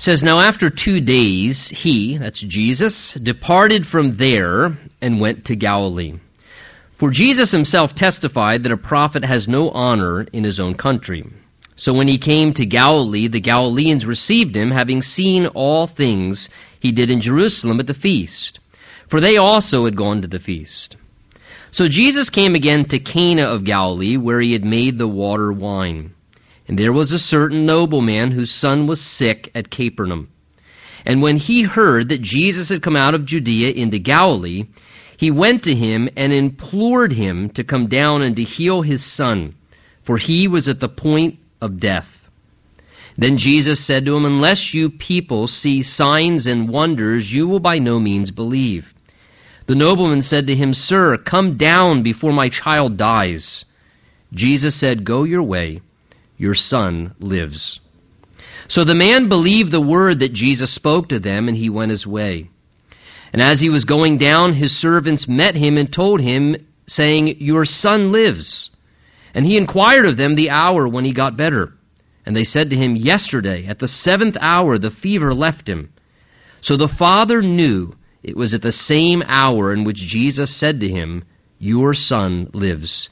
says, Now after two days, he, that's Jesus, departed from there and went to Galilee. For Jesus himself testified that a prophet has no honor in his own country. So when he came to Galilee, the Galileans received him, having seen all things he did in Jerusalem at the feast. For they also had gone to the feast. So Jesus came again to Cana of Galilee, where he had made the water wine. And there was a certain nobleman whose son was sick at Capernaum. And when he heard that Jesus had come out of Judea into Galilee, he went to him and implored him to come down and to heal his son, for he was at the point of death. Then Jesus said to him, Unless you people see signs and wonders, you will by no means believe. The nobleman said to him, Sir, come down before my child dies. Jesus said, Go your way your son lives. So the man believed the word that Jesus spoke to them, and he went his way. And as he was going down, his servants met him and told him, saying, Your son lives. And he inquired of them the hour when he got better. And they said to him, Yesterday, at the seventh hour, the fever left him. So the father knew it was at the same hour in which Jesus said to him, Your son lives.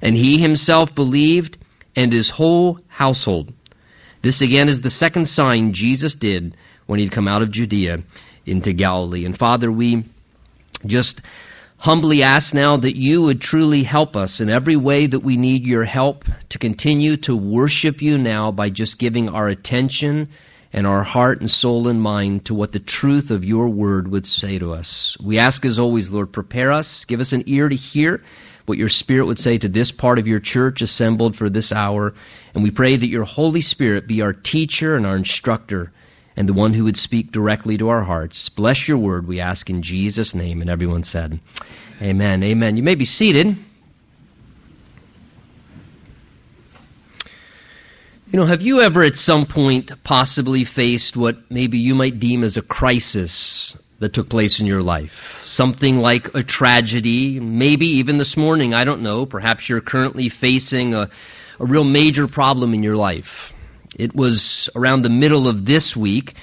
And he himself believed and his whole household. This again is the second sign Jesus did when he'd come out of Judea into Galilee. And Father, we just humbly ask now that you would truly help us in every way that we need your help to continue to worship you now by just giving our attention and our heart and soul and mind to what the truth of your word would say to us. We ask as always, Lord, prepare us, give us an ear to hear what your Spirit would say to this part of your church assembled for this hour. And we pray that your Holy Spirit be our teacher and our instructor and the one who would speak directly to our hearts. Bless your word, we ask in Jesus' name. And everyone said, Amen. Amen. You may be seated. You know, have you ever at some point possibly faced what maybe you might deem as a crisis that took place in your life. Something like a tragedy, maybe even this morning, I don't know. Perhaps you're currently facing a, a real major problem in your life. It was around the middle of this week,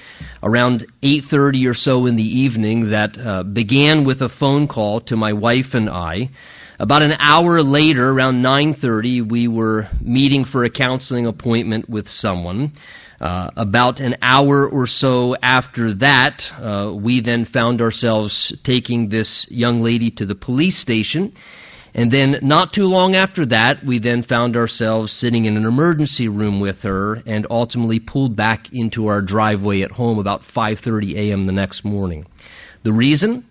around 8:30 or so in the evening that uh, began with a phone call to my wife and I. About an hour later, around 9:30, we were meeting for a counseling appointment with someone. Uh, about an hour or so after that, uh, we then found ourselves taking this young lady to the police station. And then, not too long after that, we then found ourselves sitting in an emergency room with her, and ultimately pulled back into our driveway at home about 5:30 a.m. the next morning. The reason,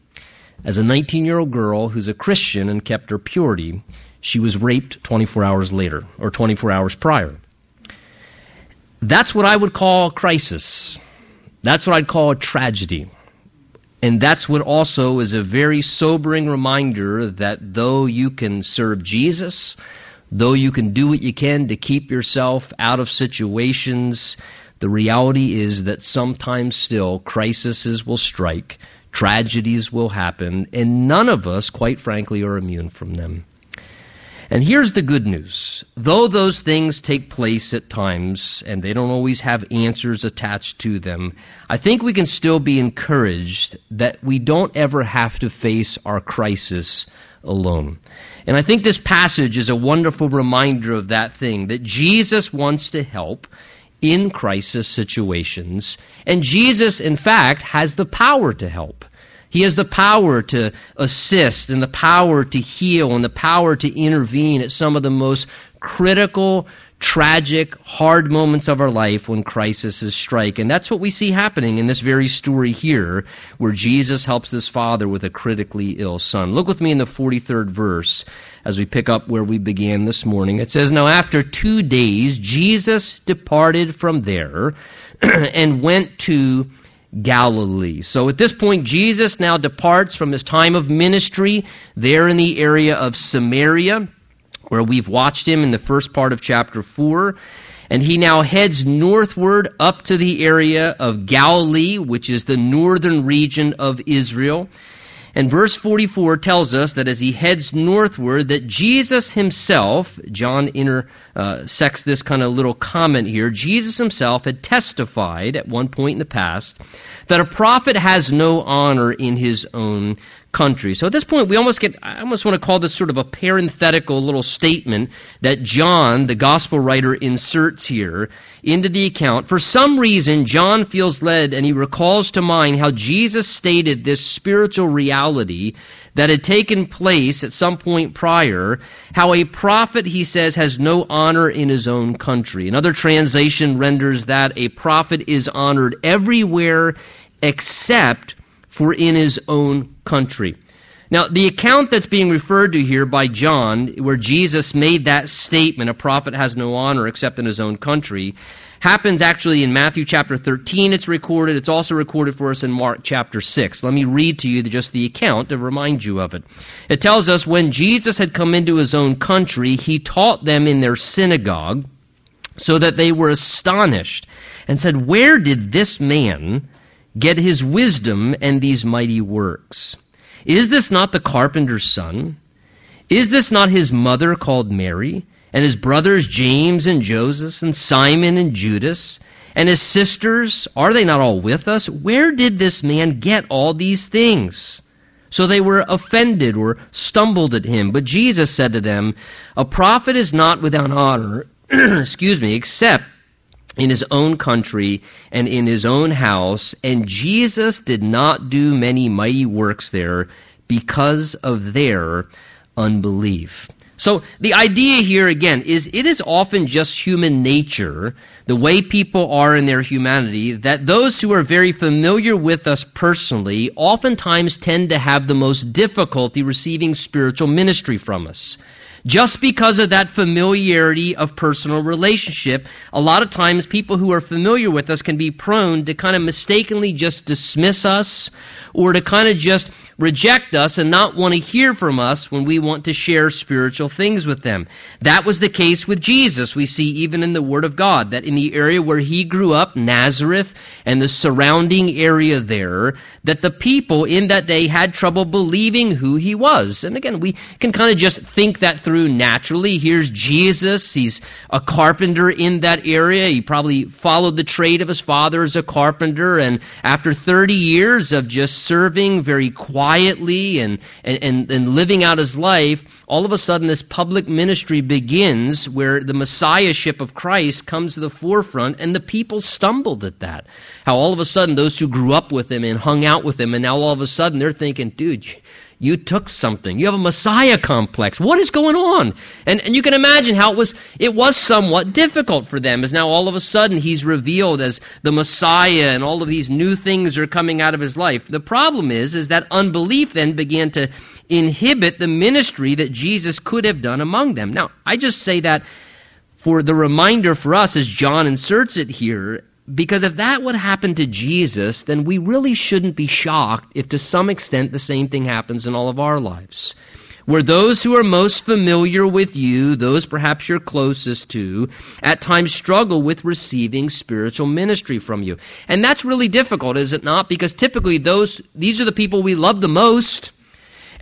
as a 19-year-old girl who's a Christian and kept her purity, she was raped 24 hours later, or 24 hours prior. That's what I would call crisis. That's what I'd call a tragedy. And that's what also is a very sobering reminder that though you can serve Jesus, though you can do what you can to keep yourself out of situations, the reality is that sometimes still crises will strike, tragedies will happen, and none of us, quite frankly, are immune from them. And here's the good news. Though those things take place at times, and they don't always have answers attached to them, I think we can still be encouraged that we don't ever have to face our crisis alone. And I think this passage is a wonderful reminder of that thing, that Jesus wants to help in crisis situations, and Jesus, in fact, has the power to help. He has the power to assist and the power to heal and the power to intervene at some of the most critical, tragic, hard moments of our life when crises strike. And that's what we see happening in this very story here, where Jesus helps this father with a critically ill son. Look with me in the 43rd verse as we pick up where we began this morning. It says, Now after two days, Jesus departed from there and went to Galilee. So at this point, Jesus now departs from his time of ministry there in the area of Samaria, where we've watched him in the first part of chapter 4. And he now heads northward up to the area of Galilee, which is the northern region of Israel. And verse 44 tells us that as he heads northward, that Jesus himself, John intersects this kind of little comment here, Jesus himself had testified at one point in the past that a prophet has no honor in his own country. So at this point, we almost get, I almost want to call this sort of a parenthetical little statement that John, the gospel writer, inserts here into the account. For some reason, John feels led and he recalls to mind how Jesus stated this spiritual reality that had taken place at some point prior, how a prophet, he says, has no honor in his own country. Another translation renders that a prophet is honored everywhere except for in his own country. Now, the account that's being referred to here by John, where Jesus made that statement, a prophet has no honor except in his own country, happens actually in Matthew chapter 13. It's recorded. It's also recorded for us in Mark chapter 6. Let me read to you just the account to remind you of it. It tells us when Jesus had come into his own country, he taught them in their synagogue so that they were astonished and said, Where did this man get his wisdom and these mighty works? Is this not the carpenter's son? Is this not his mother called Mary? And his brothers James and Joseph and Simon and Judas? And his sisters, are they not all with us? Where did this man get all these things? So they were offended or stumbled at him. But Jesus said to them, A prophet is not without honor, excuse me, except in his own country and in his own house, and Jesus did not do many mighty works there because of their unbelief. So the idea here again is it is often just human nature, the way people are in their humanity, that those who are very familiar with us personally oftentimes tend to have the most difficulty receiving spiritual ministry from us. Just because of that familiarity of personal relationship, a lot of times people who are familiar with us can be prone to kind of mistakenly just dismiss us or to kind of just reject us and not want to hear from us when we want to share spiritual things with them. That was the case with Jesus. We see even in the Word of God that in the area where he grew up, Nazareth, and the surrounding area there, that the people in that day had trouble believing who he was. And again, we can kind of just think that through naturally. Here's Jesus. He's a carpenter in that area. He probably followed the trade of his father as a carpenter. And after 30 years of just serving very quietly, quietly and, and, and living out his life, all of a sudden this public ministry begins where the messiahship of Christ comes to the forefront and the people stumbled at that. How all of a sudden those who grew up with him and hung out with him and now all of a sudden they're thinking, dude, you took something. You have a Messiah complex. What is going on? And, and you can imagine how it was, it was somewhat difficult for them as now all of a sudden he's revealed as the Messiah and all of these new things are coming out of his life. The problem is, is that unbelief then began to inhibit the ministry that Jesus could have done among them. Now, I just say that for the reminder for us as John inserts it here because if that would happen to Jesus, then we really shouldn't be shocked if to some extent the same thing happens in all of our lives. Where those who are most familiar with you, those perhaps you're closest to, at times struggle with receiving spiritual ministry from you. And that's really difficult, is it not? Because typically those, these are the people we love the most.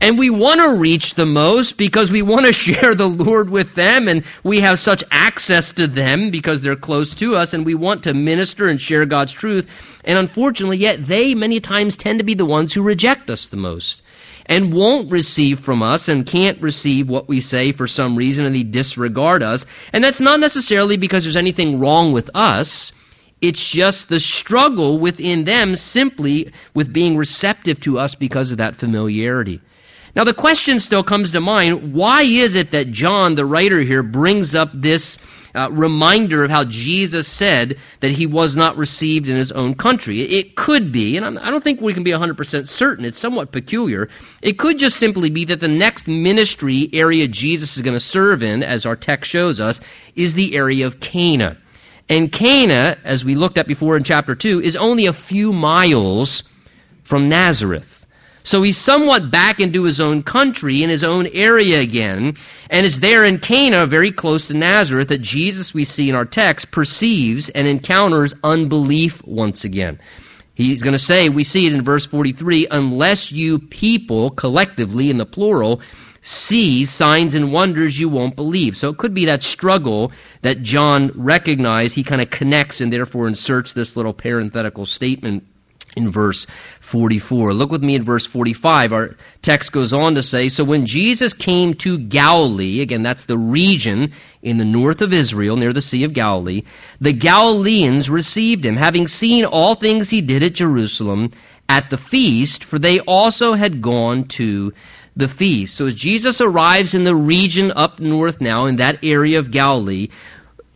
And we want to reach the most because we want to share the Lord with them and we have such access to them because they're close to us and we want to minister and share God's truth. And unfortunately, yet they many times tend to be the ones who reject us the most and won't receive from us and can't receive what we say for some reason and they disregard us. And that's not necessarily because there's anything wrong with us. It's just the struggle within them simply with being receptive to us because of that familiarity. Now, the question still comes to mind why is it that John, the writer here, brings up this uh, reminder of how Jesus said that he was not received in his own country? It could be, and I don't think we can be 100% certain, it's somewhat peculiar. It could just simply be that the next ministry area Jesus is going to serve in, as our text shows us, is the area of Cana. And Cana, as we looked at before in chapter 2, is only a few miles from Nazareth. So he's somewhat back into his own country, in his own area again. And it's there in Cana, very close to Nazareth, that Jesus, we see in our text, perceives and encounters unbelief once again. He's going to say, we see it in verse 43, unless you people collectively in the plural see signs and wonders you won't believe. So it could be that struggle that John recognized. He kind of connects and therefore inserts this little parenthetical statement in verse 44. Look with me in verse 45. Our text goes on to say, So when Jesus came to Galilee, again, that's the region in the north of Israel near the Sea of Galilee, the Galileans received him, having seen all things he did at Jerusalem at the feast, for they also had gone to the feast. So as Jesus arrives in the region up north now, in that area of Galilee,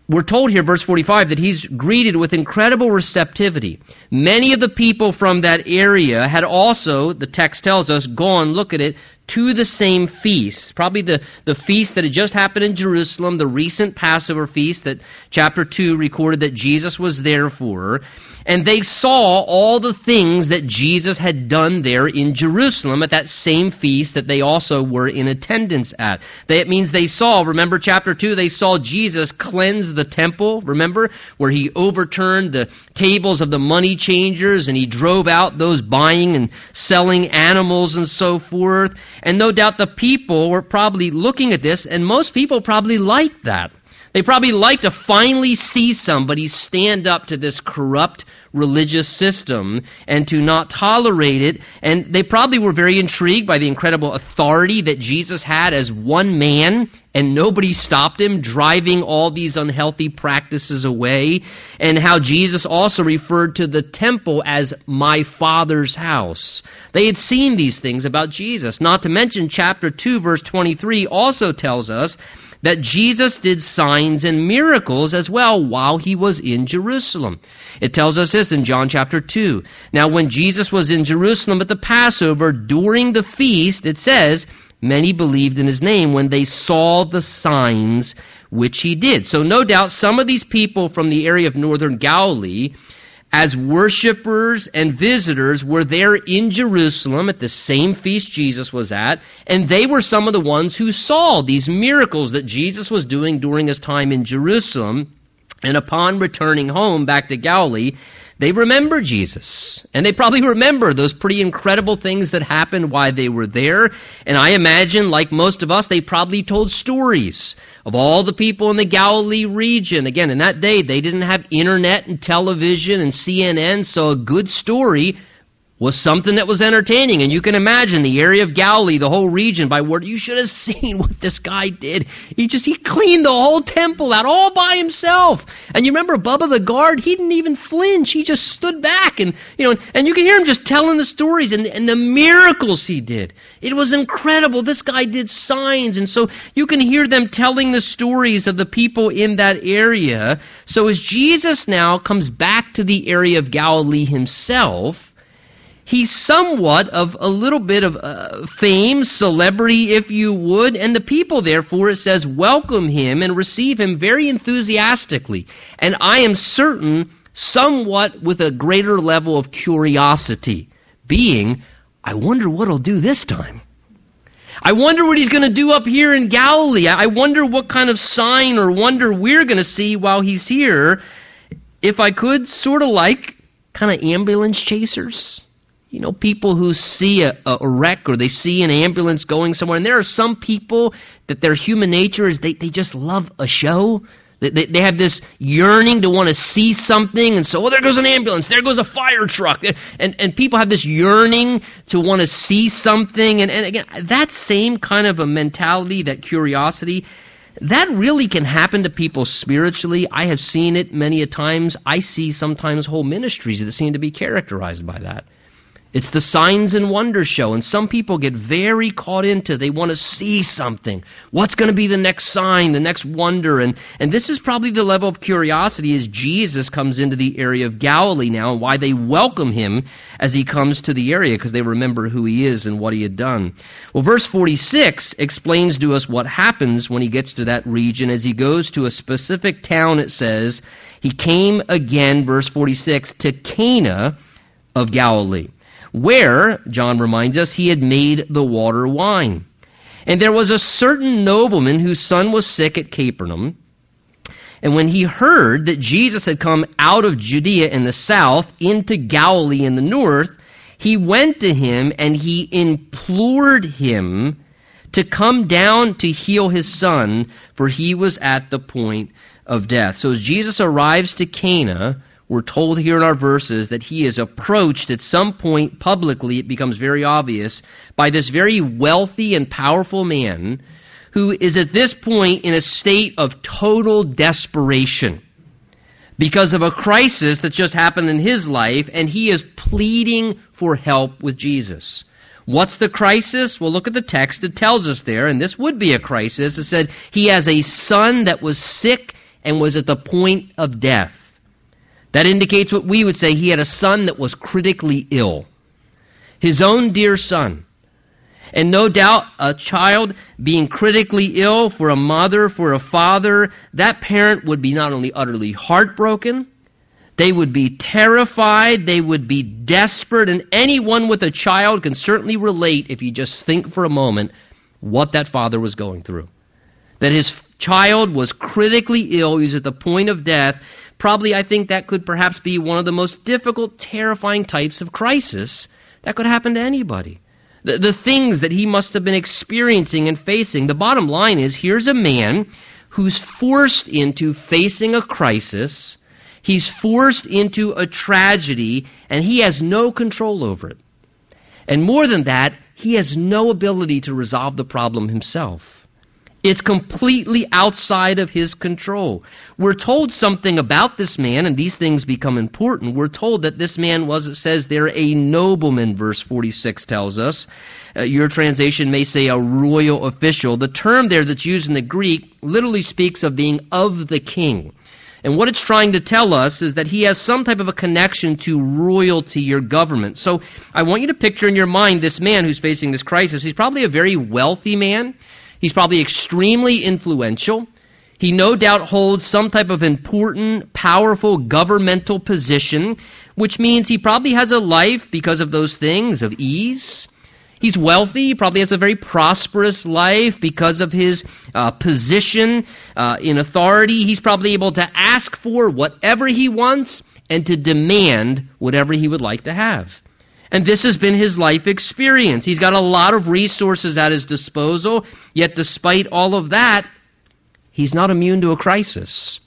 we're told here, verse 45, that he's greeted with incredible receptivity. Many of the people from that area had also, the text tells us, gone, look at it, to the same feast. Probably the, the feast that had just happened in Jerusalem, the recent Passover feast that chapter 2 recorded that Jesus was there for. And they saw all the things that Jesus had done there in Jerusalem at that same feast that they also were in attendance at. That means they saw, remember chapter 2, they saw Jesus cleanse the temple, remember, where he overturned the tables of the money changers and he drove out those buying and selling animals and so forth. And no doubt the people were probably looking at this, and most people probably liked that. They probably like to finally see somebody stand up to this corrupt religious system and to not tolerate it. And they probably were very intrigued by the incredible authority that Jesus had as one man and nobody stopped him driving all these unhealthy practices away and how Jesus also referred to the temple as my father's house. They had seen these things about Jesus. Not to mention chapter 2 verse 23 also tells us that Jesus did signs and miracles as well while he was in Jerusalem. It tells us this in John chapter 2. Now, when Jesus was in Jerusalem at the Passover during the feast, it says, many believed in his name when they saw the signs which he did. So, no doubt, some of these people from the area of northern Galilee as worshippers and visitors were there in Jerusalem at the same feast Jesus was at, and they were some of the ones who saw these miracles that Jesus was doing during his time in Jerusalem. And upon returning home back to Galilee, they remember Jesus. And they probably remember those pretty incredible things that happened while they were there. And I imagine, like most of us, they probably told stories of all the people in the Galilee region. Again, in that day, they didn't have internet and television and CNN, so a good story was something that was entertaining. And you can imagine the area of Galilee, the whole region, by word, you should have seen what this guy did. He just, he cleaned the whole temple out all by himself. And you remember Bubba the guard, he didn't even flinch. He just stood back and, you know, and you can hear him just telling the stories and, and the miracles he did. It was incredible. This guy did signs. And so you can hear them telling the stories of the people in that area. So as Jesus now comes back to the area of Galilee himself, he's somewhat of a little bit of uh, fame, celebrity, if you would, and the people, therefore, it says, welcome him and receive him very enthusiastically. And I am certain, somewhat with a greater level of curiosity, being, I wonder what he'll do this time. I wonder what he's going to do up here in Galilee. I wonder what kind of sign or wonder we're going to see while he's here. If I could, sort of like kind of ambulance chasers you know, people who see a, a, wreck or they see an ambulance going somewhere. And there are some people that their human nature is they, they just love a show. They, they, they have this yearning to want to see something. And so, oh, there goes an ambulance. There goes a fire truck. And, and people have this yearning to want to see something. And, and again, that same kind of a mentality, that curiosity, that really can happen to people spiritually. I have seen it many a times. I see sometimes whole ministries that seem to be characterized by that. It's the signs and wonders show, and some people get very caught into they want to see something. What's going to be the next sign, the next wonder? And, and this is probably the level of curiosity as Jesus comes into the area of Galilee now and why they welcome him as he comes to the area because they remember who he is and what he had done. Well, verse 46 explains to us what happens when he gets to that region. As he goes to a specific town, it says, he came again, verse 46, to Cana of Galilee where, John reminds us, he had made the water wine. And there was a certain nobleman whose son was sick at Capernaum. And when he heard that Jesus had come out of Judea in the south into Galilee in the north, he went to him and he implored him to come down to heal his son, for he was at the point of death. So as Jesus arrives to Cana, we're told here in our verses that he is approached at some point publicly, it becomes very obvious, by this very wealthy and powerful man who is at this point in a state of total desperation because of a crisis that just happened in his life, and he is pleading for help with Jesus. What's the crisis? Well, look at the text. It tells us there, and this would be a crisis. It said, He has a son that was sick and was at the point of death. That indicates what we would say. He had a son that was critically ill. His own dear son. And no doubt, a child being critically ill for a mother, for a father, that parent would be not only utterly heartbroken, they would be terrified, they would be desperate, and anyone with a child can certainly relate if you just think for a moment what that father was going through. That his child was critically ill, he was at the point of death. Probably, I think that could perhaps be one of the most difficult, terrifying types of crisis that could happen to anybody the, the things that he must have been experiencing and facing. The bottom line is here's a man who's forced into facing a crisis, he's forced into a tragedy, and he has no control over it. And more than that, he has no ability to resolve the problem himself. It's completely outside of his control. We're told something about this man, and these things become important. We're told that this man was, it says there, a nobleman, verse 46 tells us. Uh, your translation may say a royal official. The term there that's used in the Greek literally speaks of being of the king. And what it's trying to tell us is that he has some type of a connection to royalty or government. So I want you to picture in your mind this man who's facing this crisis. He's probably a very wealthy man. He's probably extremely influential. He no doubt holds some type of important, powerful governmental position, which means he probably has a life because of those things of ease. He's wealthy, probably has a very prosperous life because of his uh, position uh, in authority. He's probably able to ask for whatever he wants and to demand whatever he would like to have. And this has been his life experience. He's got a lot of resources at his disposal, yet despite all of that, he's not immune to a crisis.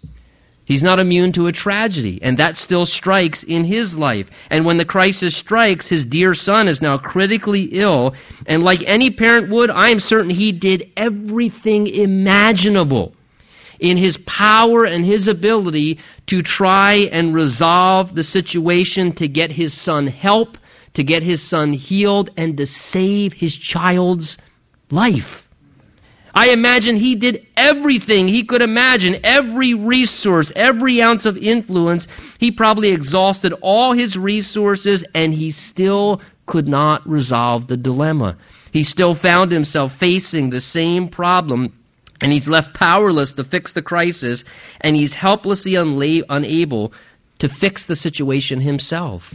He's not immune to a tragedy, and that still strikes in his life. And when the crisis strikes, his dear son is now critically ill, and like any parent would, I am certain he did everything imaginable in his power and his ability to try and resolve the situation to get his son help to get his son healed and to save his child's life. I imagine he did everything he could imagine, every resource, every ounce of influence. He probably exhausted all his resources and he still could not resolve the dilemma. He still found himself facing the same problem and he's left powerless to fix the crisis and he's helplessly unla- unable to fix the situation himself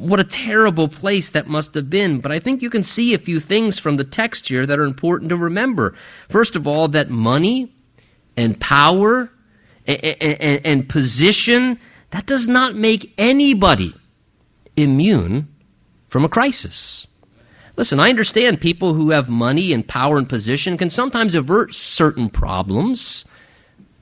what a terrible place that must have been. But I think you can see a few things from the text here that are important to remember. First of all, that money and power and, and, and position, that does not make anybody immune from a crisis. Listen, I understand people who have money and power and position can sometimes avert certain problems.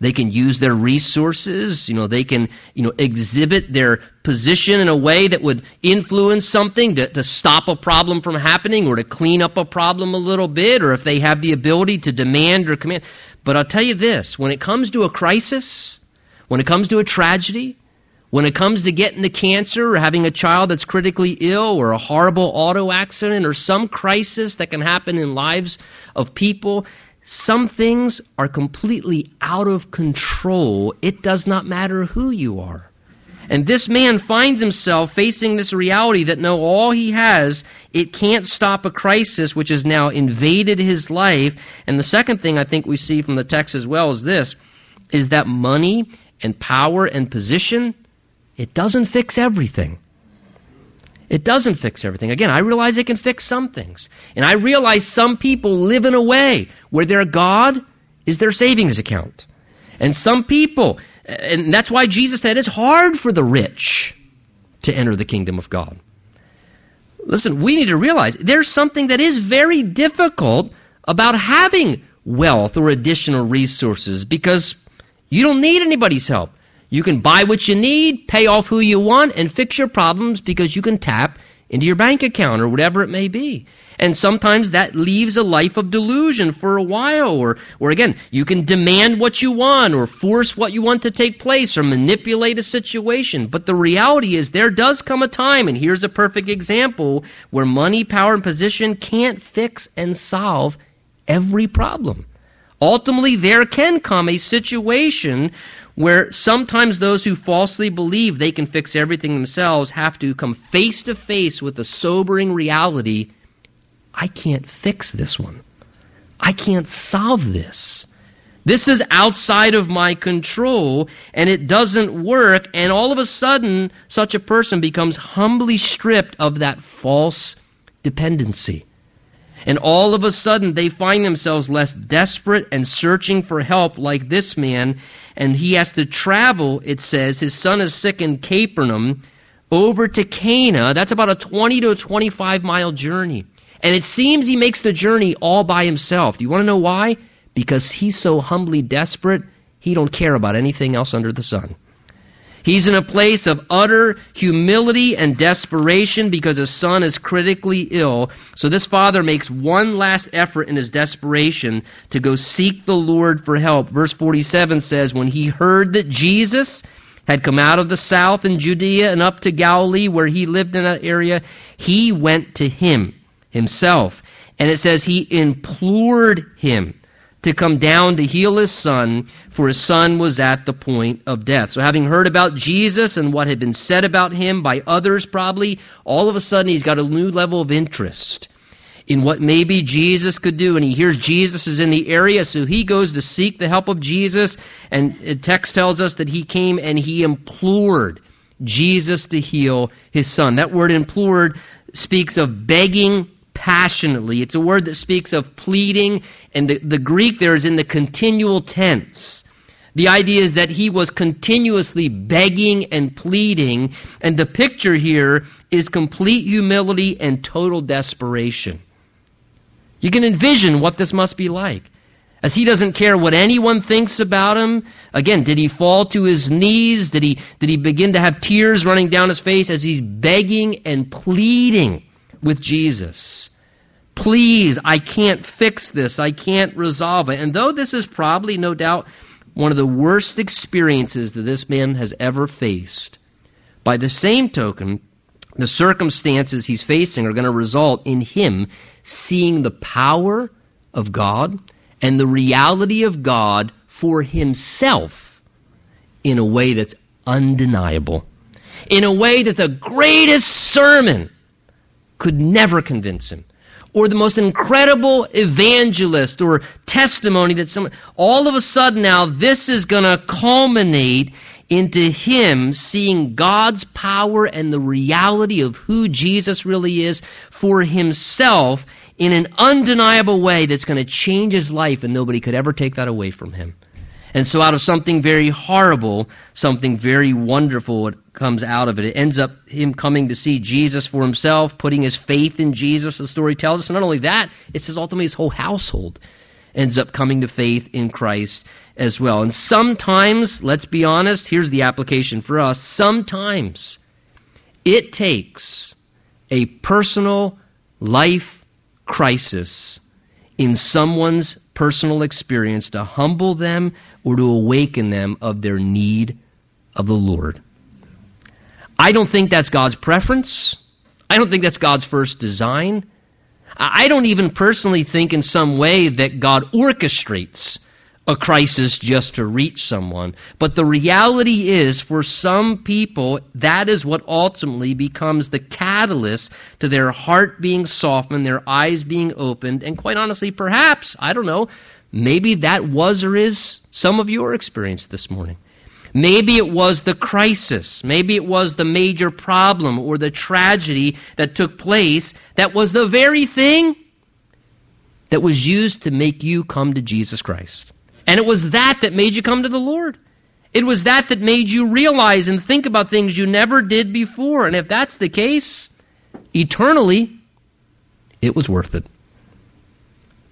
They can use their resources. You know, they can, you know, exhibit their position in a way that would influence something to, to stop a problem from happening or to clean up a problem a little bit, or if they have the ability to demand or command. But I'll tell you this when it comes to a crisis, when it comes to a tragedy, when it comes to getting the cancer or having a child that's critically ill or a horrible auto accident or some crisis that can happen in lives of people, some things are completely out of control. It does not matter who you are. And this man finds himself facing this reality that no, all he has, it can't stop a crisis which has now invaded his life. And the second thing I think we see from the text as well is this, is that money and power and position, it doesn't fix everything. It doesn't fix everything. Again, I realize it can fix some things. And I realize some people live in a way where their God is their savings account. And some people, and that's why Jesus said it's hard for the rich to enter the kingdom of God. Listen, we need to realize there's something that is very difficult about having wealth or additional resources because you don't need anybody's help. You can buy what you need, pay off who you want, and fix your problems because you can tap into your bank account or whatever it may be. And sometimes that leaves a life of delusion for a while, or, or again, you can demand what you want, or force what you want to take place, or manipulate a situation. But the reality is there does come a time, and here's a perfect example, where money, power, and position can't fix and solve every problem. Ultimately, there can come a situation where sometimes those who falsely believe they can fix everything themselves have to come face to face with the sobering reality I can't fix this one. I can't solve this. This is outside of my control and it doesn't work. And all of a sudden, such a person becomes humbly stripped of that false dependency. And all of a sudden, they find themselves less desperate and searching for help like this man. And he has to travel, it says. His son is sick in Capernaum over to Cana. That's about a 20 to a 25 mile journey. And it seems he makes the journey all by himself. Do you want to know why? Because he's so humbly desperate, he don't care about anything else under the sun. He's in a place of utter humility and desperation because his son is critically ill. So this father makes one last effort in his desperation to go seek the Lord for help. Verse 47 says, When he heard that Jesus had come out of the south in Judea and up to Galilee where he lived in that area, he went to him himself. And it says he implored him to come down to heal his son, for his son was at the point of death. So, having heard about Jesus and what had been said about him by others, probably, all of a sudden he's got a new level of interest in what maybe Jesus could do. And he hears Jesus is in the area, so he goes to seek the help of Jesus. And the text tells us that he came and he implored Jesus to heal his son. That word implored speaks of begging passionately. It's a word that speaks of pleading, and the, the Greek there is in the continual tense. The idea is that he was continuously begging and pleading, and the picture here is complete humility and total desperation. You can envision what this must be like. As he doesn't care what anyone thinks about him. Again, did he fall to his knees? Did he, did he begin to have tears running down his face as he's begging and pleading with Jesus. Please, I can't fix this. I can't resolve it. And though this is probably, no doubt, one of the worst experiences that this man has ever faced, by the same token, the circumstances he's facing are going to result in him seeing the power of God and the reality of God for himself in a way that's undeniable. In a way that the greatest sermon could never convince him. Or the most incredible evangelist or testimony that someone, all of a sudden now this is going to culminate into him seeing God's power and the reality of who Jesus really is for himself in an undeniable way that's going to change his life and nobody could ever take that away from him. And so, out of something very horrible, something very wonderful comes out of it. It ends up him coming to see Jesus for himself, putting his faith in Jesus, the story tells us. And not only that, it says ultimately his whole household ends up coming to faith in Christ as well. And sometimes, let's be honest, here's the application for us. Sometimes it takes a personal life crisis in someone's personal experience to humble them or to awaken them of their need of the Lord. I don't think that's God's preference. I don't think that's God's first design. I don't even personally think in some way that God orchestrates a crisis just to reach someone. But the reality is, for some people, that is what ultimately becomes the catalyst to their heart being softened, their eyes being opened, and quite honestly, perhaps, I don't know, maybe that was or is some of your experience this morning. Maybe it was the crisis. Maybe it was the major problem or the tragedy that took place that was the very thing that was used to make you come to Jesus Christ. And it was that that made you come to the Lord. It was that that made you realize and think about things you never did before. And if that's the case, eternally, it was worth it.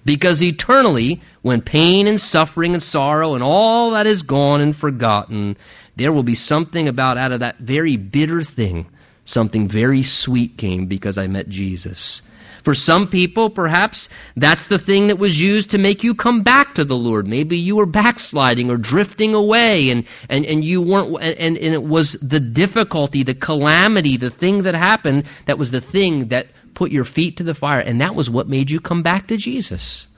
Because eternally, when pain and suffering and sorrow and all that is gone and forgotten, there will be something about out of that very bitter thing, something very sweet came because I met Jesus. For some people, perhaps that's the thing that was used to make you come back to the Lord. Maybe you were backsliding or drifting away and, and, and you weren't, and, and it was the difficulty, the calamity, the thing that happened that was the thing that put your feet to the fire. And that was what made you come back to Jesus.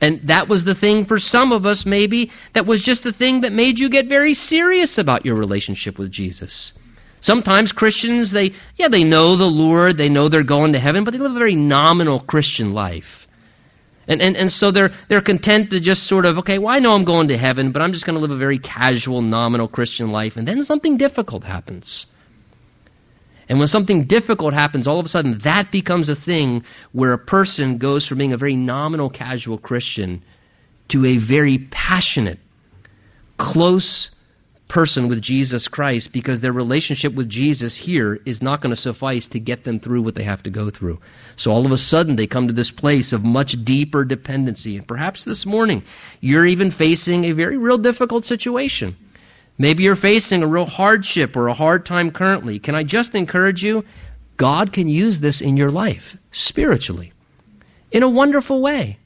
And that was the thing for some of us, maybe, that was just the thing that made you get very serious about your relationship with Jesus. Sometimes Christians, they, yeah, they know the Lord, they know they're going to heaven, but they live a very nominal Christian life. And, and, and so they're, they're content to just sort of, okay, well, I know I'm going to heaven, but I'm just going to live a very casual, nominal Christian life. And then something difficult happens. And when something difficult happens, all of a sudden that becomes a thing where a person goes from being a very nominal, casual Christian to a very passionate, close person with Jesus Christ because their relationship with Jesus here is not going to suffice to get them through what they have to go through. So all of a sudden they come to this place of much deeper dependency. And perhaps this morning you're even facing a very real difficult situation. Maybe you're facing a real hardship or a hard time currently. Can I just encourage you? God can use this in your life spiritually in a wonderful way.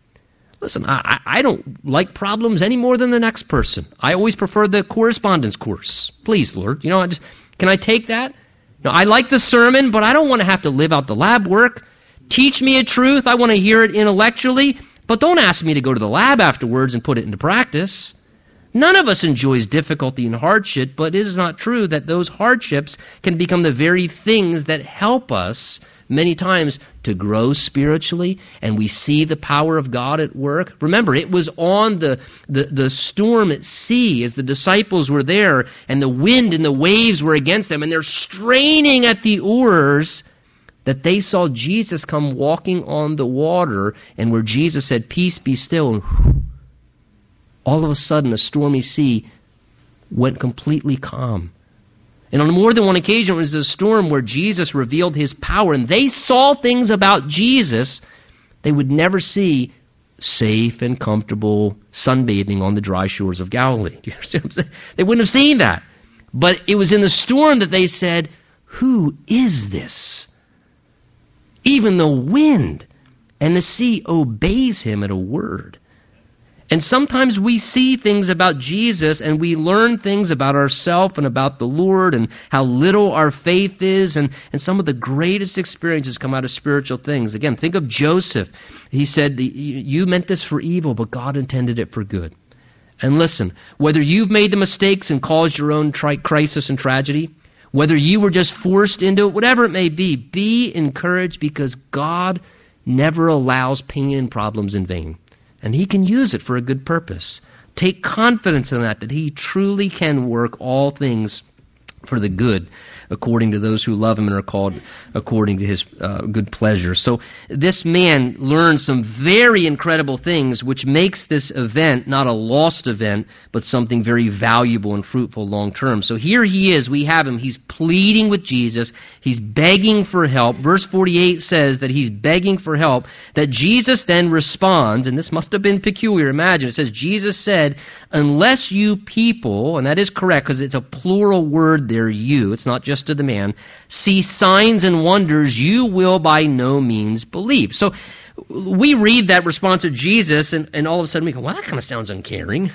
Listen, I, I don't like problems any more than the next person. I always prefer the correspondence course. Please, Lord. You know, I just can I take that? No, I like the sermon, but I don't want to have to live out the lab work. Teach me a truth. I want to hear it intellectually, but don't ask me to go to the lab afterwards and put it into practice. None of us enjoys difficulty and hardship, but it is not true that those hardships can become the very things that help us many times to grow spiritually and we see the power of God at work. Remember, it was on the, the, the storm at sea as the disciples were there and the wind and the waves were against them and they're straining at the oars that they saw Jesus come walking on the water and where Jesus said, Peace be still. All of a sudden, the stormy sea went completely calm. And on more than one occasion, it was a storm where Jesus revealed his power, and they saw things about Jesus they would never see safe and comfortable sunbathing on the dry shores of Galilee. Do you understand what I'm saying? They wouldn't have seen that. But it was in the storm that they said, Who is this? Even the wind and the sea obeys him at a word. And sometimes we see things about Jesus and we learn things about ourselves and about the Lord and how little our faith is. And, and some of the greatest experiences come out of spiritual things. Again, think of Joseph. He said, You meant this for evil, but God intended it for good. And listen, whether you've made the mistakes and caused your own tri- crisis and tragedy, whether you were just forced into it, whatever it may be, be encouraged because God never allows pain and problems in vain and he can use it for a good purpose. Take confidence in that, that he truly can work all things for the good according to those who love him and are called according to his uh, good pleasure. So this man learned some very incredible things, which makes this event not a lost event, but something very valuable and fruitful long term. So here he is. We have him. He's pleading with Jesus. He's begging for help. Verse 48 says that he's begging for help. That Jesus then responds, and this must have been peculiar. Imagine it says, Jesus said, unless you people, and that is correct because it's a plural word there, you, it's not just to the man, see signs and wonders, you will by no means believe. So we read that response of Jesus, and, and all of a sudden we go, well, that kind of sounds uncaring.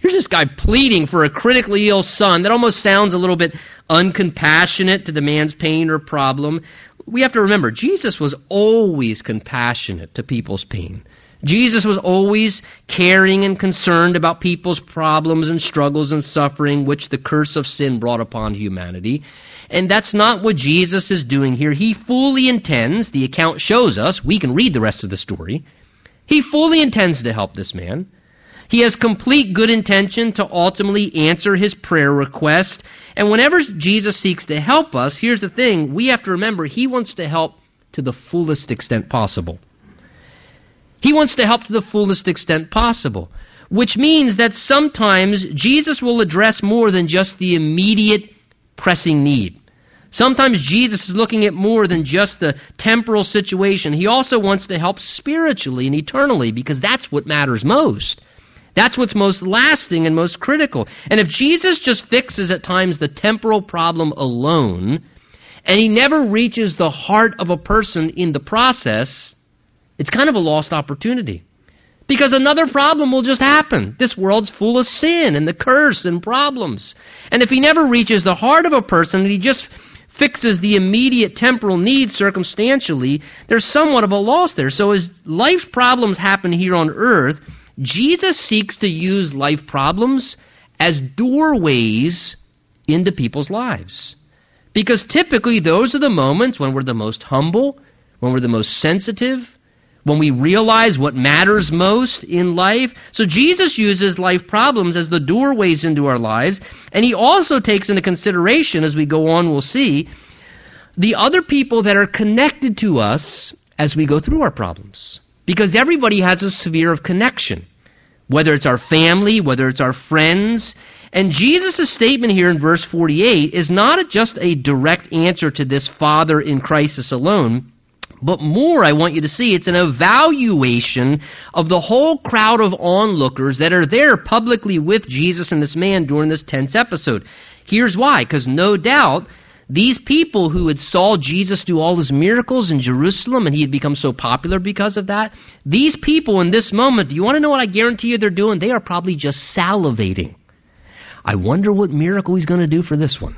Here's this guy pleading for a critically ill son. That almost sounds a little bit uncompassionate to the man's pain or problem. We have to remember, Jesus was always compassionate to people's pain. Jesus was always caring and concerned about people's problems and struggles and suffering which the curse of sin brought upon humanity. And that's not what Jesus is doing here. He fully intends, the account shows us, we can read the rest of the story. He fully intends to help this man. He has complete good intention to ultimately answer his prayer request. And whenever Jesus seeks to help us, here's the thing we have to remember he wants to help to the fullest extent possible. He wants to help to the fullest extent possible. which means that sometimes Jesus will address more than just the immediate pressing need. Sometimes Jesus is looking at more than just the temporal situation. He also wants to help spiritually and eternally because that's what matters most. That's what's most lasting and most critical. And if Jesus just fixes at times the temporal problem alone, and he never reaches the heart of a person in the process, it's kind of a lost opportunity. Because another problem will just happen. This world's full of sin and the curse and problems. And if he never reaches the heart of a person and he just fixes the immediate temporal needs circumstantially, there's somewhat of a loss there. So as life problems happen here on earth, Jesus seeks to use life problems as doorways into people's lives. Because typically those are the moments when we're the most humble, when we're the most sensitive, when we realize what matters most in life. So Jesus uses life problems as the doorways into our lives, and he also takes into consideration, as we go on, we'll see, the other people that are connected to us as we go through our problems. Because everybody has a sphere of connection, whether it's our family, whether it's our friends. And Jesus' statement here in verse 48 is not just a direct answer to this father in crisis alone but more, I want you to see, it's an evaluation of the whole crowd of onlookers that are there publicly with Jesus and this man during this tense episode. Here's why, because no doubt these people who had saw Jesus do all his miracles in Jerusalem and he had become so popular because of that, these people in this moment, do you want to know what I guarantee you they're doing? They are probably just salivating. I wonder what miracle he's going to do for this one.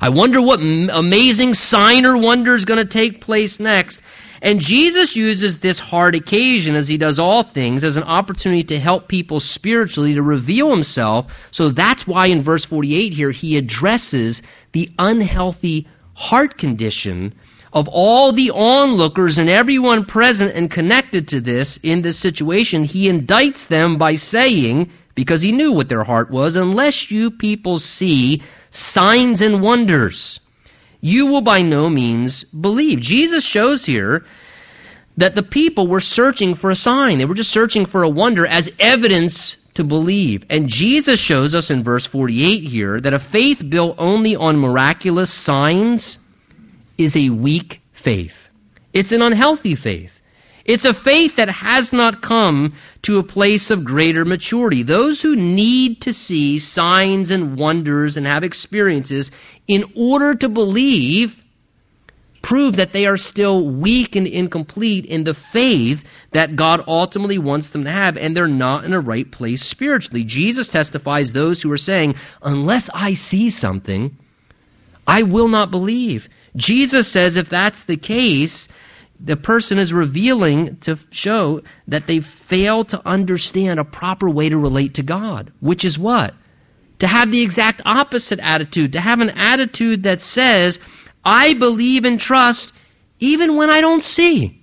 I wonder what amazing sign or wonder is going to take place next. And Jesus uses this hard occasion, as he does all things, as an opportunity to help people spiritually to reveal himself. So that's why in verse 48 here, he addresses the unhealthy heart condition of all the onlookers and everyone present and connected to this in this situation. He indicts them by saying, because he knew what their heart was, unless you people see signs and wonders, you will by no means believe. Jesus shows here that the people were searching for a sign. They were just searching for a wonder as evidence to believe. And Jesus shows us in verse 48 here that a faith built only on miraculous signs is a weak faith. It's an unhealthy faith. It's a faith that has not come to a place of greater maturity. Those who need to see signs and wonders and have experiences in order to believe prove that they are still weak and incomplete in the faith that God ultimately wants them to have, and they're not in a right place spiritually. Jesus testifies those who are saying, Unless I see something, I will not believe. Jesus says if that's the case, the person is revealing to show that they fail to understand a proper way to relate to God, which is what? To have the exact opposite attitude, to have an attitude that says, I believe and trust even when I don't see.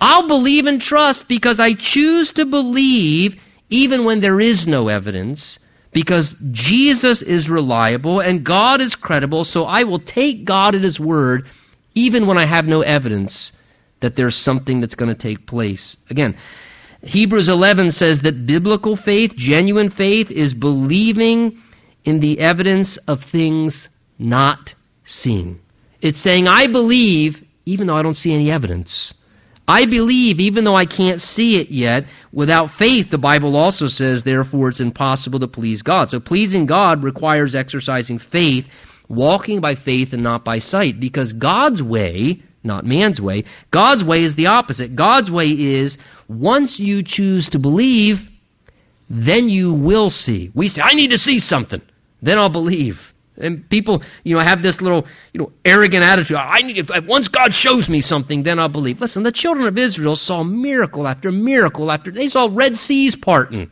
I'll believe and trust because I choose to believe even when there is no evidence, because Jesus is reliable and God is credible, so I will take God at His word even when I have no evidence that there's something that's going to take place. Again, Hebrews 11 says that biblical faith, genuine faith, is believing in the evidence of things not seen. It's saying, I believe even though I don't see any evidence. I believe even though I can't see it yet. Without faith, the Bible also says, therefore, it's impossible to please God. So pleasing God requires exercising faith walking by faith and not by sight. Because God's way, not man's way, God's way is the opposite. God's way is once you choose to believe, then you will see. We say, I need to see something. Then I'll believe. And people, you know, have this little, you know, arrogant attitude. I need, if, once God shows me something, then I'll believe. Listen, the children of Israel saw miracle after miracle after, they saw Red Seas parting.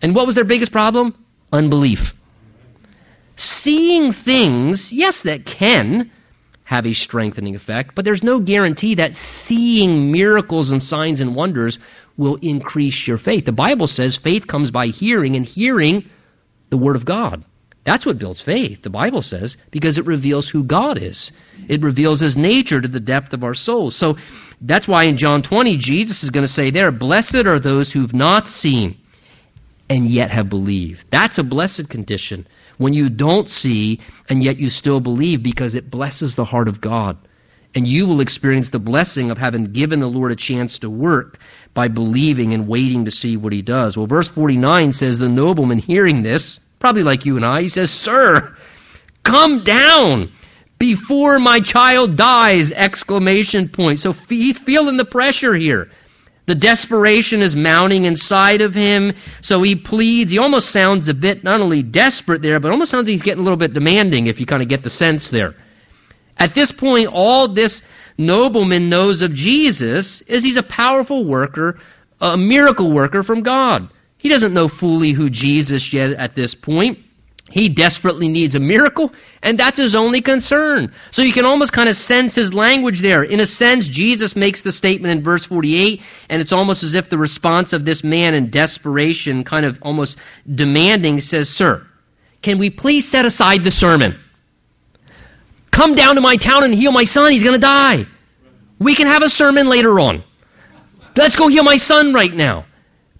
And what was their biggest problem? Unbelief. Seeing things, yes, that can have a strengthening effect, but there's no guarantee that seeing miracles and signs and wonders will increase your faith. The Bible says faith comes by hearing, and hearing the Word of God. That's what builds faith, the Bible says, because it reveals who God is. It reveals His nature to the depth of our souls. So that's why in John 20, Jesus is going to say there, Blessed are those who've not seen and yet have believed. That's a blessed condition. When you don't see and yet you still believe because it blesses the heart of God. And you will experience the blessing of having given the Lord a chance to work by believing and waiting to see what he does. Well, verse 49 says, The nobleman hearing this, probably like you and I, he says, Sir, come down before my child dies! Exclamation point. So he's feeling the pressure here. The desperation is mounting inside of him, so he pleads. He almost sounds a bit not only desperate there, but almost sounds like he's getting a little bit demanding if you kind of get the sense there. At this point, all this nobleman knows of Jesus is he's a powerful worker, a miracle worker from God. He doesn't know fully who Jesus yet at this point. He desperately needs a miracle, and that's his only concern. So you can almost kind of sense his language there. In a sense, Jesus makes the statement in verse 48, and it's almost as if the response of this man in desperation, kind of almost demanding, says, Sir, can we please set aside the sermon? Come down to my town and heal my son. He's going to die. We can have a sermon later on. Let's go heal my son right now.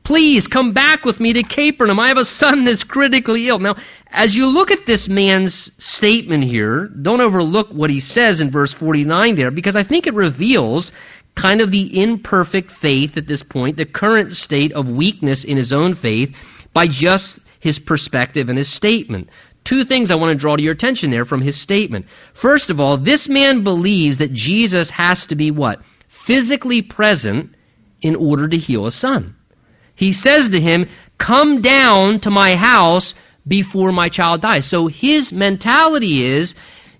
Please come back with me to Capernaum. I have a son that's critically ill. Now, as you look at this man's statement here, don't overlook what he says in verse 49 there, because I think it reveals kind of the imperfect faith at this point, the current state of weakness in his own faith, by just his perspective and his statement. Two things I want to draw to your attention there from his statement. First of all, this man believes that Jesus has to be what? Physically present in order to heal a son. He says to him, Come down to my house before my child dies. So his mentality is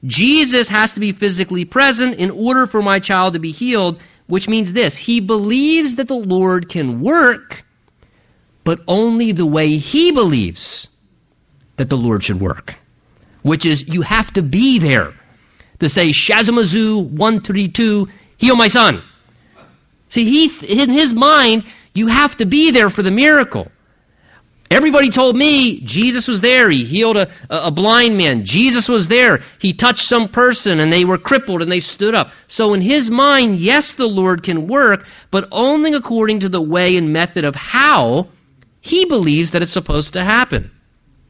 Jesus has to be physically present in order for my child to be healed, which means this he believes that the Lord can work, but only the way he believes that the Lord should work, which is you have to be there to say, Shazamazu 132, heal my son. See, he, in his mind, you have to be there for the miracle. Everybody told me Jesus was there. He healed a, a blind man. Jesus was there. He touched some person and they were crippled and they stood up. So in his mind, yes, the Lord can work, but only according to the way and method of how he believes that it's supposed to happen.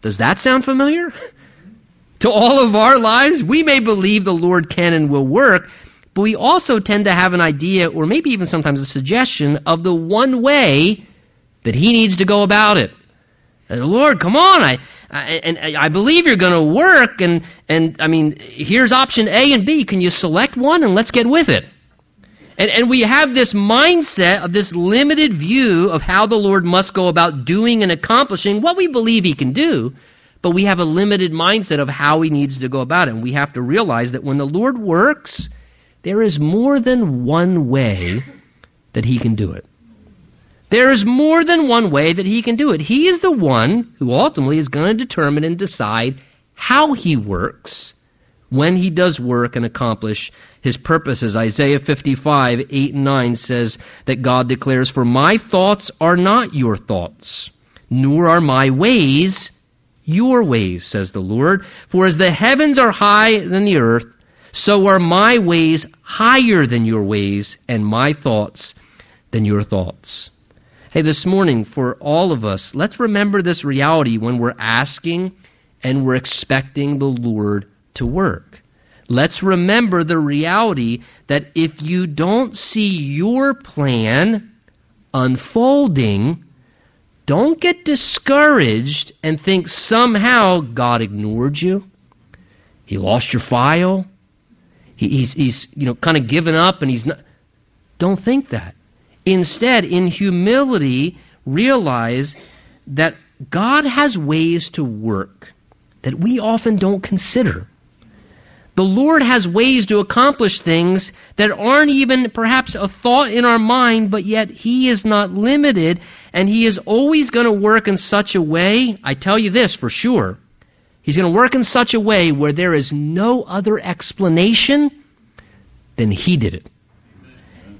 Does that sound familiar? to all of our lives, we may believe the Lord can and will work, but we also tend to have an idea, or maybe even sometimes a suggestion, of the one way that he needs to go about it. Lord, come on, I, I and I believe you're going to work, and and I mean, here's option A and B. Can you select one and let's get with it? And, and we have this mindset of this limited view of how the Lord must go about doing and accomplishing what we believe He can do, but we have a limited mindset of how He needs to go about it. And we have to realize that when the Lord works, there is more than one way that he can do it. There is more than one way that he can do it. He is the one who ultimately is going to determine and decide how he works when he does work and accomplish his purposes. Isaiah 55, 8 and 9 says that God declares, For my thoughts are not your thoughts, nor are my ways your ways, says the Lord. For as the heavens are high than the earth, so are my ways higher than your ways, and my thoughts than your thoughts. Hey, this morning, for all of us, let's remember this reality when we're asking and we're expecting the Lord to work. Let's remember the reality that if you don't see your plan unfolding, don't get discouraged and think somehow God ignored you. He lost your file. He, he's, he's, you know, kind of given up and he's not. Don't think that. Instead, in humility, realize that God has ways to work that we often don't consider. The Lord has ways to accomplish things that aren't even perhaps a thought in our mind, but yet He is not limited, and He is always going to work in such a way. I tell you this for sure He's going to work in such a way where there is no other explanation than He did it.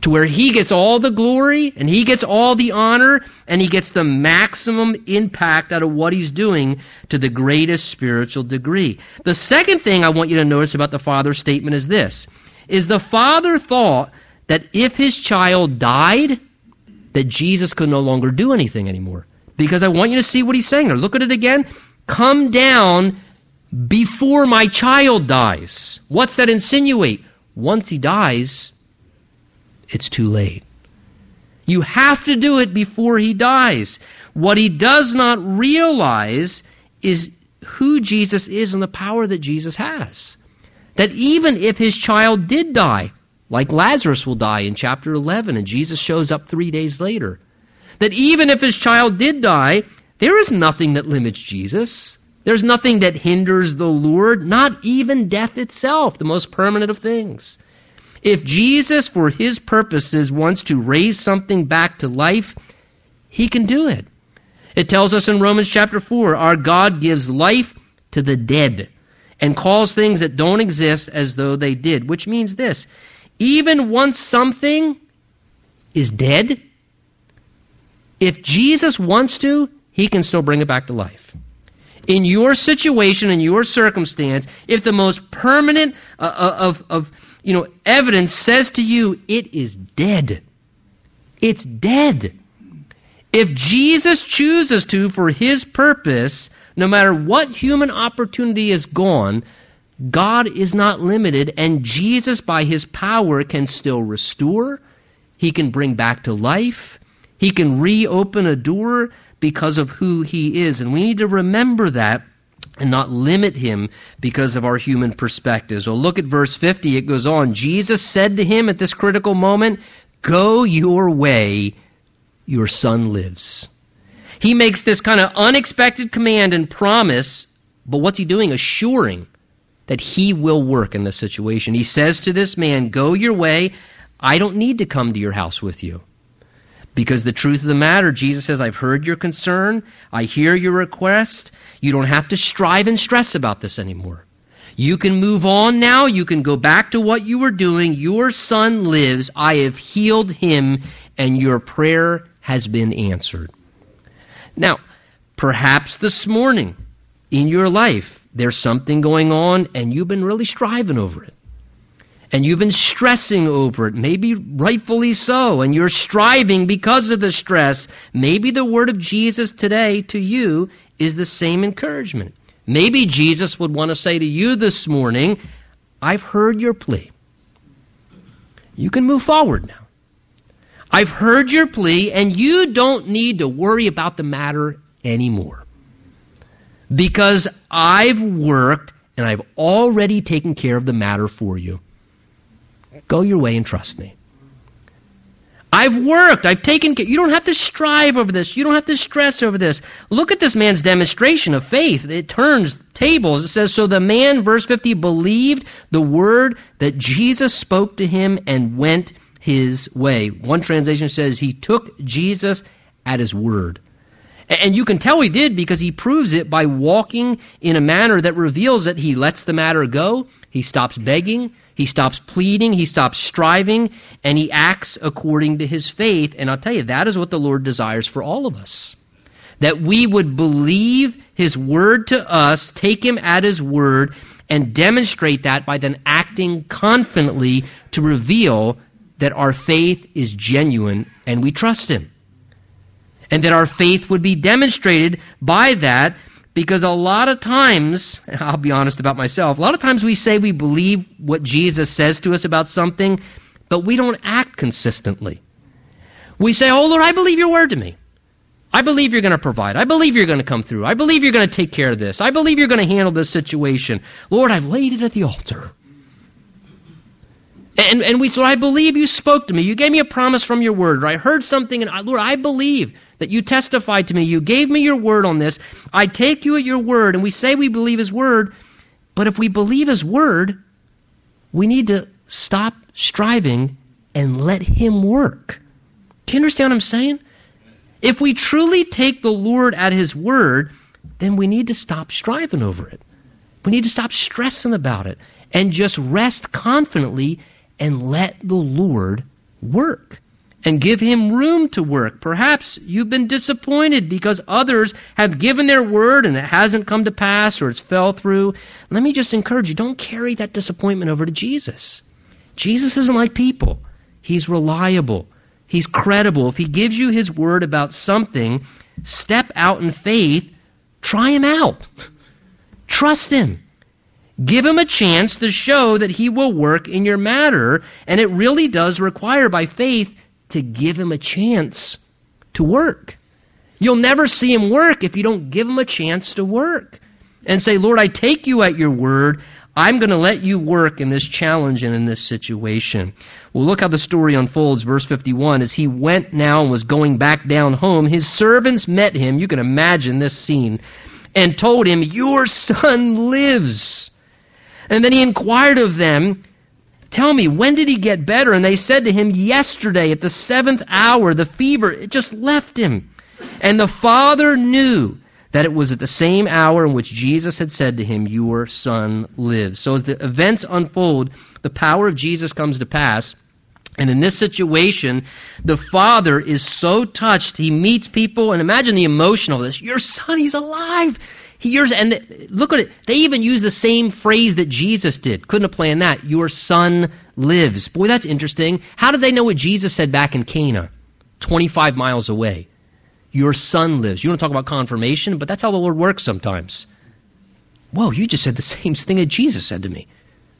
To where He gets all the glory and He gets all the honor and He gets the maximum impact out of what He's doing to the greatest spiritual degree. The second thing I want you to notice about the Father's statement is this, is the Father thought that if His child died, that Jesus could no longer do anything anymore. because I want you to see what he's saying there. Look at it again. Come down before my child dies. What's that insinuate? Once he dies, it's too late. You have to do it before he dies. What he does not realize is who Jesus is and the power that Jesus has. That even if his child did die, like Lazarus will die in chapter 11, and Jesus shows up three days later, that even if his child did die, there is nothing that limits Jesus. There's nothing that hinders the Lord, not even death itself, the most permanent of things. If Jesus, for his purposes, wants to raise something back to life, he can do it. It tells us in Romans chapter 4 our God gives life to the dead and calls things that don't exist as though they did, which means this even once something is dead, if Jesus wants to, he can still bring it back to life. In your situation, in your circumstance, if the most permanent uh, uh, of, of you know, evidence says to you, it is dead. It's dead. If Jesus chooses to, for his purpose, no matter what human opportunity is gone, God is not limited, and Jesus, by his power, can still restore. He can bring back to life. He can reopen a door because of who he is. And we need to remember that and not limit him because of our human perspectives. Well, look at verse 50. It goes on. Jesus said to him at this critical moment, Go your way, your son lives. He makes this kind of unexpected command and promise, but what's he doing? Assuring that he will work in this situation. He says to this man, Go your way. I don't need to come to your house with you. Because the truth of the matter, Jesus says, I've heard your concern. I hear your request. You don't have to strive and stress about this anymore. You can move on now. You can go back to what you were doing. Your son lives. I have healed him, and your prayer has been answered. Now, perhaps this morning in your life, there's something going on, and you've been really striving over it and you've been stressing over it, maybe rightfully so, and you're striving because of the stress, maybe the word of Jesus today to you is the same encouragement. Maybe Jesus would want to say to you this morning, I've heard your plea. You can move forward now. I've heard your plea, and you don't need to worry about the matter anymore. Because I've worked and I've already taken care of the matter for you. Go your way and trust me. I've worked. I've taken care. You don't have to strive over this. You don't have to stress over this. Look at this man's demonstration of faith. It turns tables. It says, So the man, verse 50, believed the word that Jesus spoke to him and went his way. One translation says he took Jesus at his word. And you can tell he did because he proves it by walking in a manner that reveals that he lets the matter go. He stops begging. He stops pleading, he stops striving, and he acts according to his faith. And I'll tell you, that is what the Lord desires for all of us. That we would believe his word to us, take him at his word, and demonstrate that by then acting confidently to reveal that our faith is genuine and we trust him. And that our faith would be demonstrated by that because a lot of times, I'll be honest about myself, a lot of times we say we believe what Jesus says to us about something, but we don't act consistently. We say, Oh Lord, I believe your word to me. I believe you're going to provide. I believe you're going to come through. I believe you're going to take care of this. I believe you're going to handle this situation. Lord, I've laid it at the altar. And, and we said, I believe you spoke to me. You gave me a promise from your word. Or I heard something, and I, Lord, I believe that you testified to me. You gave me your word on this. I take you at your word, and we say we believe his word. But if we believe his word, we need to stop striving and let him work. Do you understand what I'm saying? If we truly take the Lord at his word, then we need to stop striving over it. We need to stop stressing about it and just rest confidently and let the Lord work and give him room to work. Perhaps you've been disappointed because others have given their word and it hasn't come to pass or it's fell through. Let me just encourage you don't carry that disappointment over to Jesus. Jesus isn't like people, he's reliable, he's credible. If he gives you his word about something, step out in faith, try him out. Trust him. Give him a chance to show that he will work in your matter. And it really does require, by faith, to give him a chance to work. You'll never see him work if you don't give him a chance to work. And say, Lord, I take you at your word. I'm going to let you work in this challenge and in this situation. Well, look how the story unfolds. Verse 51 As he went now and was going back down home, his servants met him. You can imagine this scene. And told him, Your son lives. And then he inquired of them, Tell me, when did he get better? And they said to him, Yesterday at the seventh hour, the fever, it just left him. And the father knew that it was at the same hour in which Jesus had said to him, Your son lives. So as the events unfold, the power of Jesus comes to pass. And in this situation, the father is so touched. He meets people, and imagine the emotion of this. Your son, he's alive. He hears, and look at it. They even use the same phrase that Jesus did. Couldn't have planned that. Your son lives. Boy, that's interesting. How did they know what Jesus said back in Cana, 25 miles away? Your son lives. You want to talk about confirmation, but that's how the Lord works sometimes. Whoa, you just said the same thing that Jesus said to me.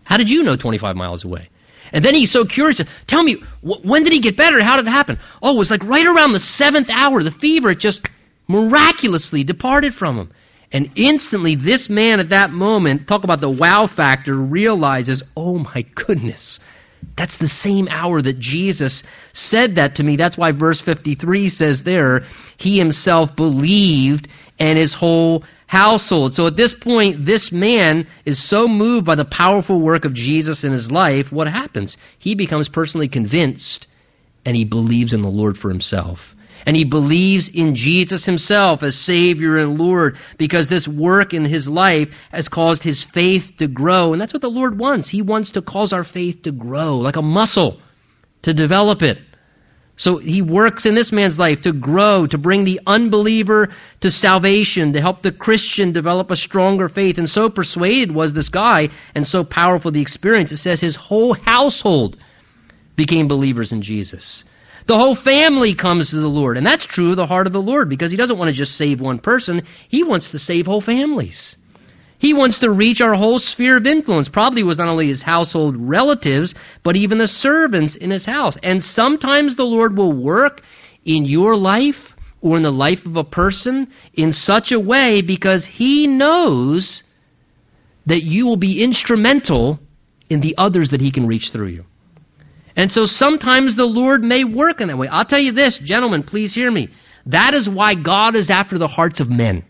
How did you know 25 miles away? And then he's so curious. Tell me, wh- when did he get better? How did it happen? Oh, it was like right around the seventh hour. The fever just miraculously departed from him. And instantly, this man at that moment, talk about the wow factor, realizes, oh my goodness, that's the same hour that Jesus said that to me. That's why verse 53 says there, he himself believed and his whole household. So at this point, this man is so moved by the powerful work of Jesus in his life, what happens? He becomes personally convinced and he believes in the Lord for himself and he believes in Jesus himself as Savior and Lord because this work in his life has caused his faith to grow. And that's what the Lord wants. He wants to cause our faith to grow like a muscle, to develop it. So he works in this man's life to grow, to bring the unbeliever to salvation, to help the Christian develop a stronger faith. And so persuaded was this guy and so powerful the experience. It says his whole household became believers in Jesus. The whole family comes to the Lord. And that's true of the heart of the Lord because He doesn't want to just save one person, He wants to save whole families. He wants to reach our whole sphere of influence. Probably was not only his household relatives, but even the servants in his house. And sometimes the Lord will work in your life or in the life of a person in such a way because he knows that you will be instrumental in the others that he can reach through you. And so sometimes the Lord may work in that way. I'll tell you this, gentlemen, please hear me. That is why God is after the hearts of men.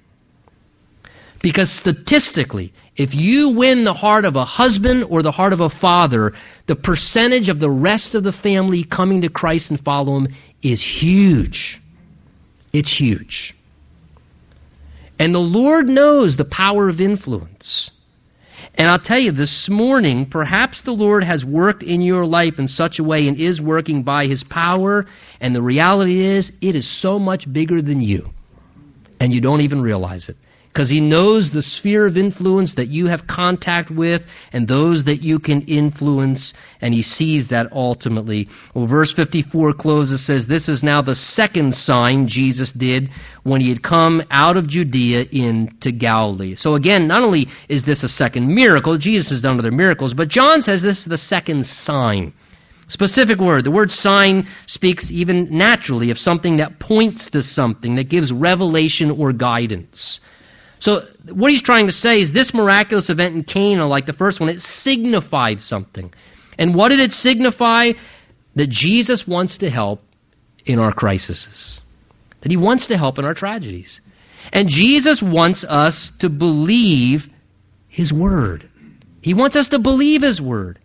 Because statistically, if you win the heart of a husband or the heart of a father, the percentage of the rest of the family coming to Christ and follow him is huge. It's huge. And the Lord knows the power of influence. And I'll tell you, this morning, perhaps the Lord has worked in your life in such a way and is working by His power. And the reality is, it is so much bigger than you. And you don't even realize it because he knows the sphere of influence that you have contact with and those that you can influence, and he sees that ultimately. Well, verse 54 closes, says, This is now the second sign Jesus did when he had come out of Judea into Galilee. So again, not only is this a second miracle, Jesus has done other miracles, but John says this is the second sign. Specific word. The word sign speaks even naturally of something that points to something, that gives revelation or guidance. So what he's trying to say is this miraculous event in Cana, like the first one, it signified something. And what did it signify? That Jesus wants to help in our crises. That he wants to help in our tragedies. And Jesus wants us to believe his word. He wants us to believe his word.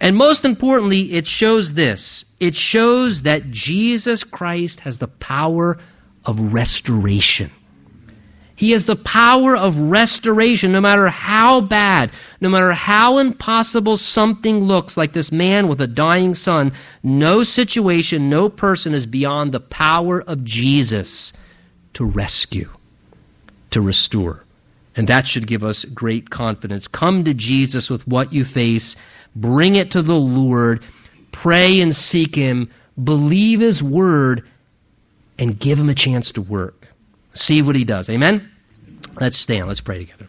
And most importantly, it shows this. It shows that Jesus Christ has the power of restoration. He has the power of restoration no matter how bad, no matter how impossible something looks, like this man with a dying son. No situation, no person is beyond the power of Jesus to rescue, to restore. And that should give us great confidence. Come to Jesus with what you face, bring it to the Lord, pray and seek Him, believe His word, and give Him a chance to work. See what he does. Amen? Let's stand. Let's pray together.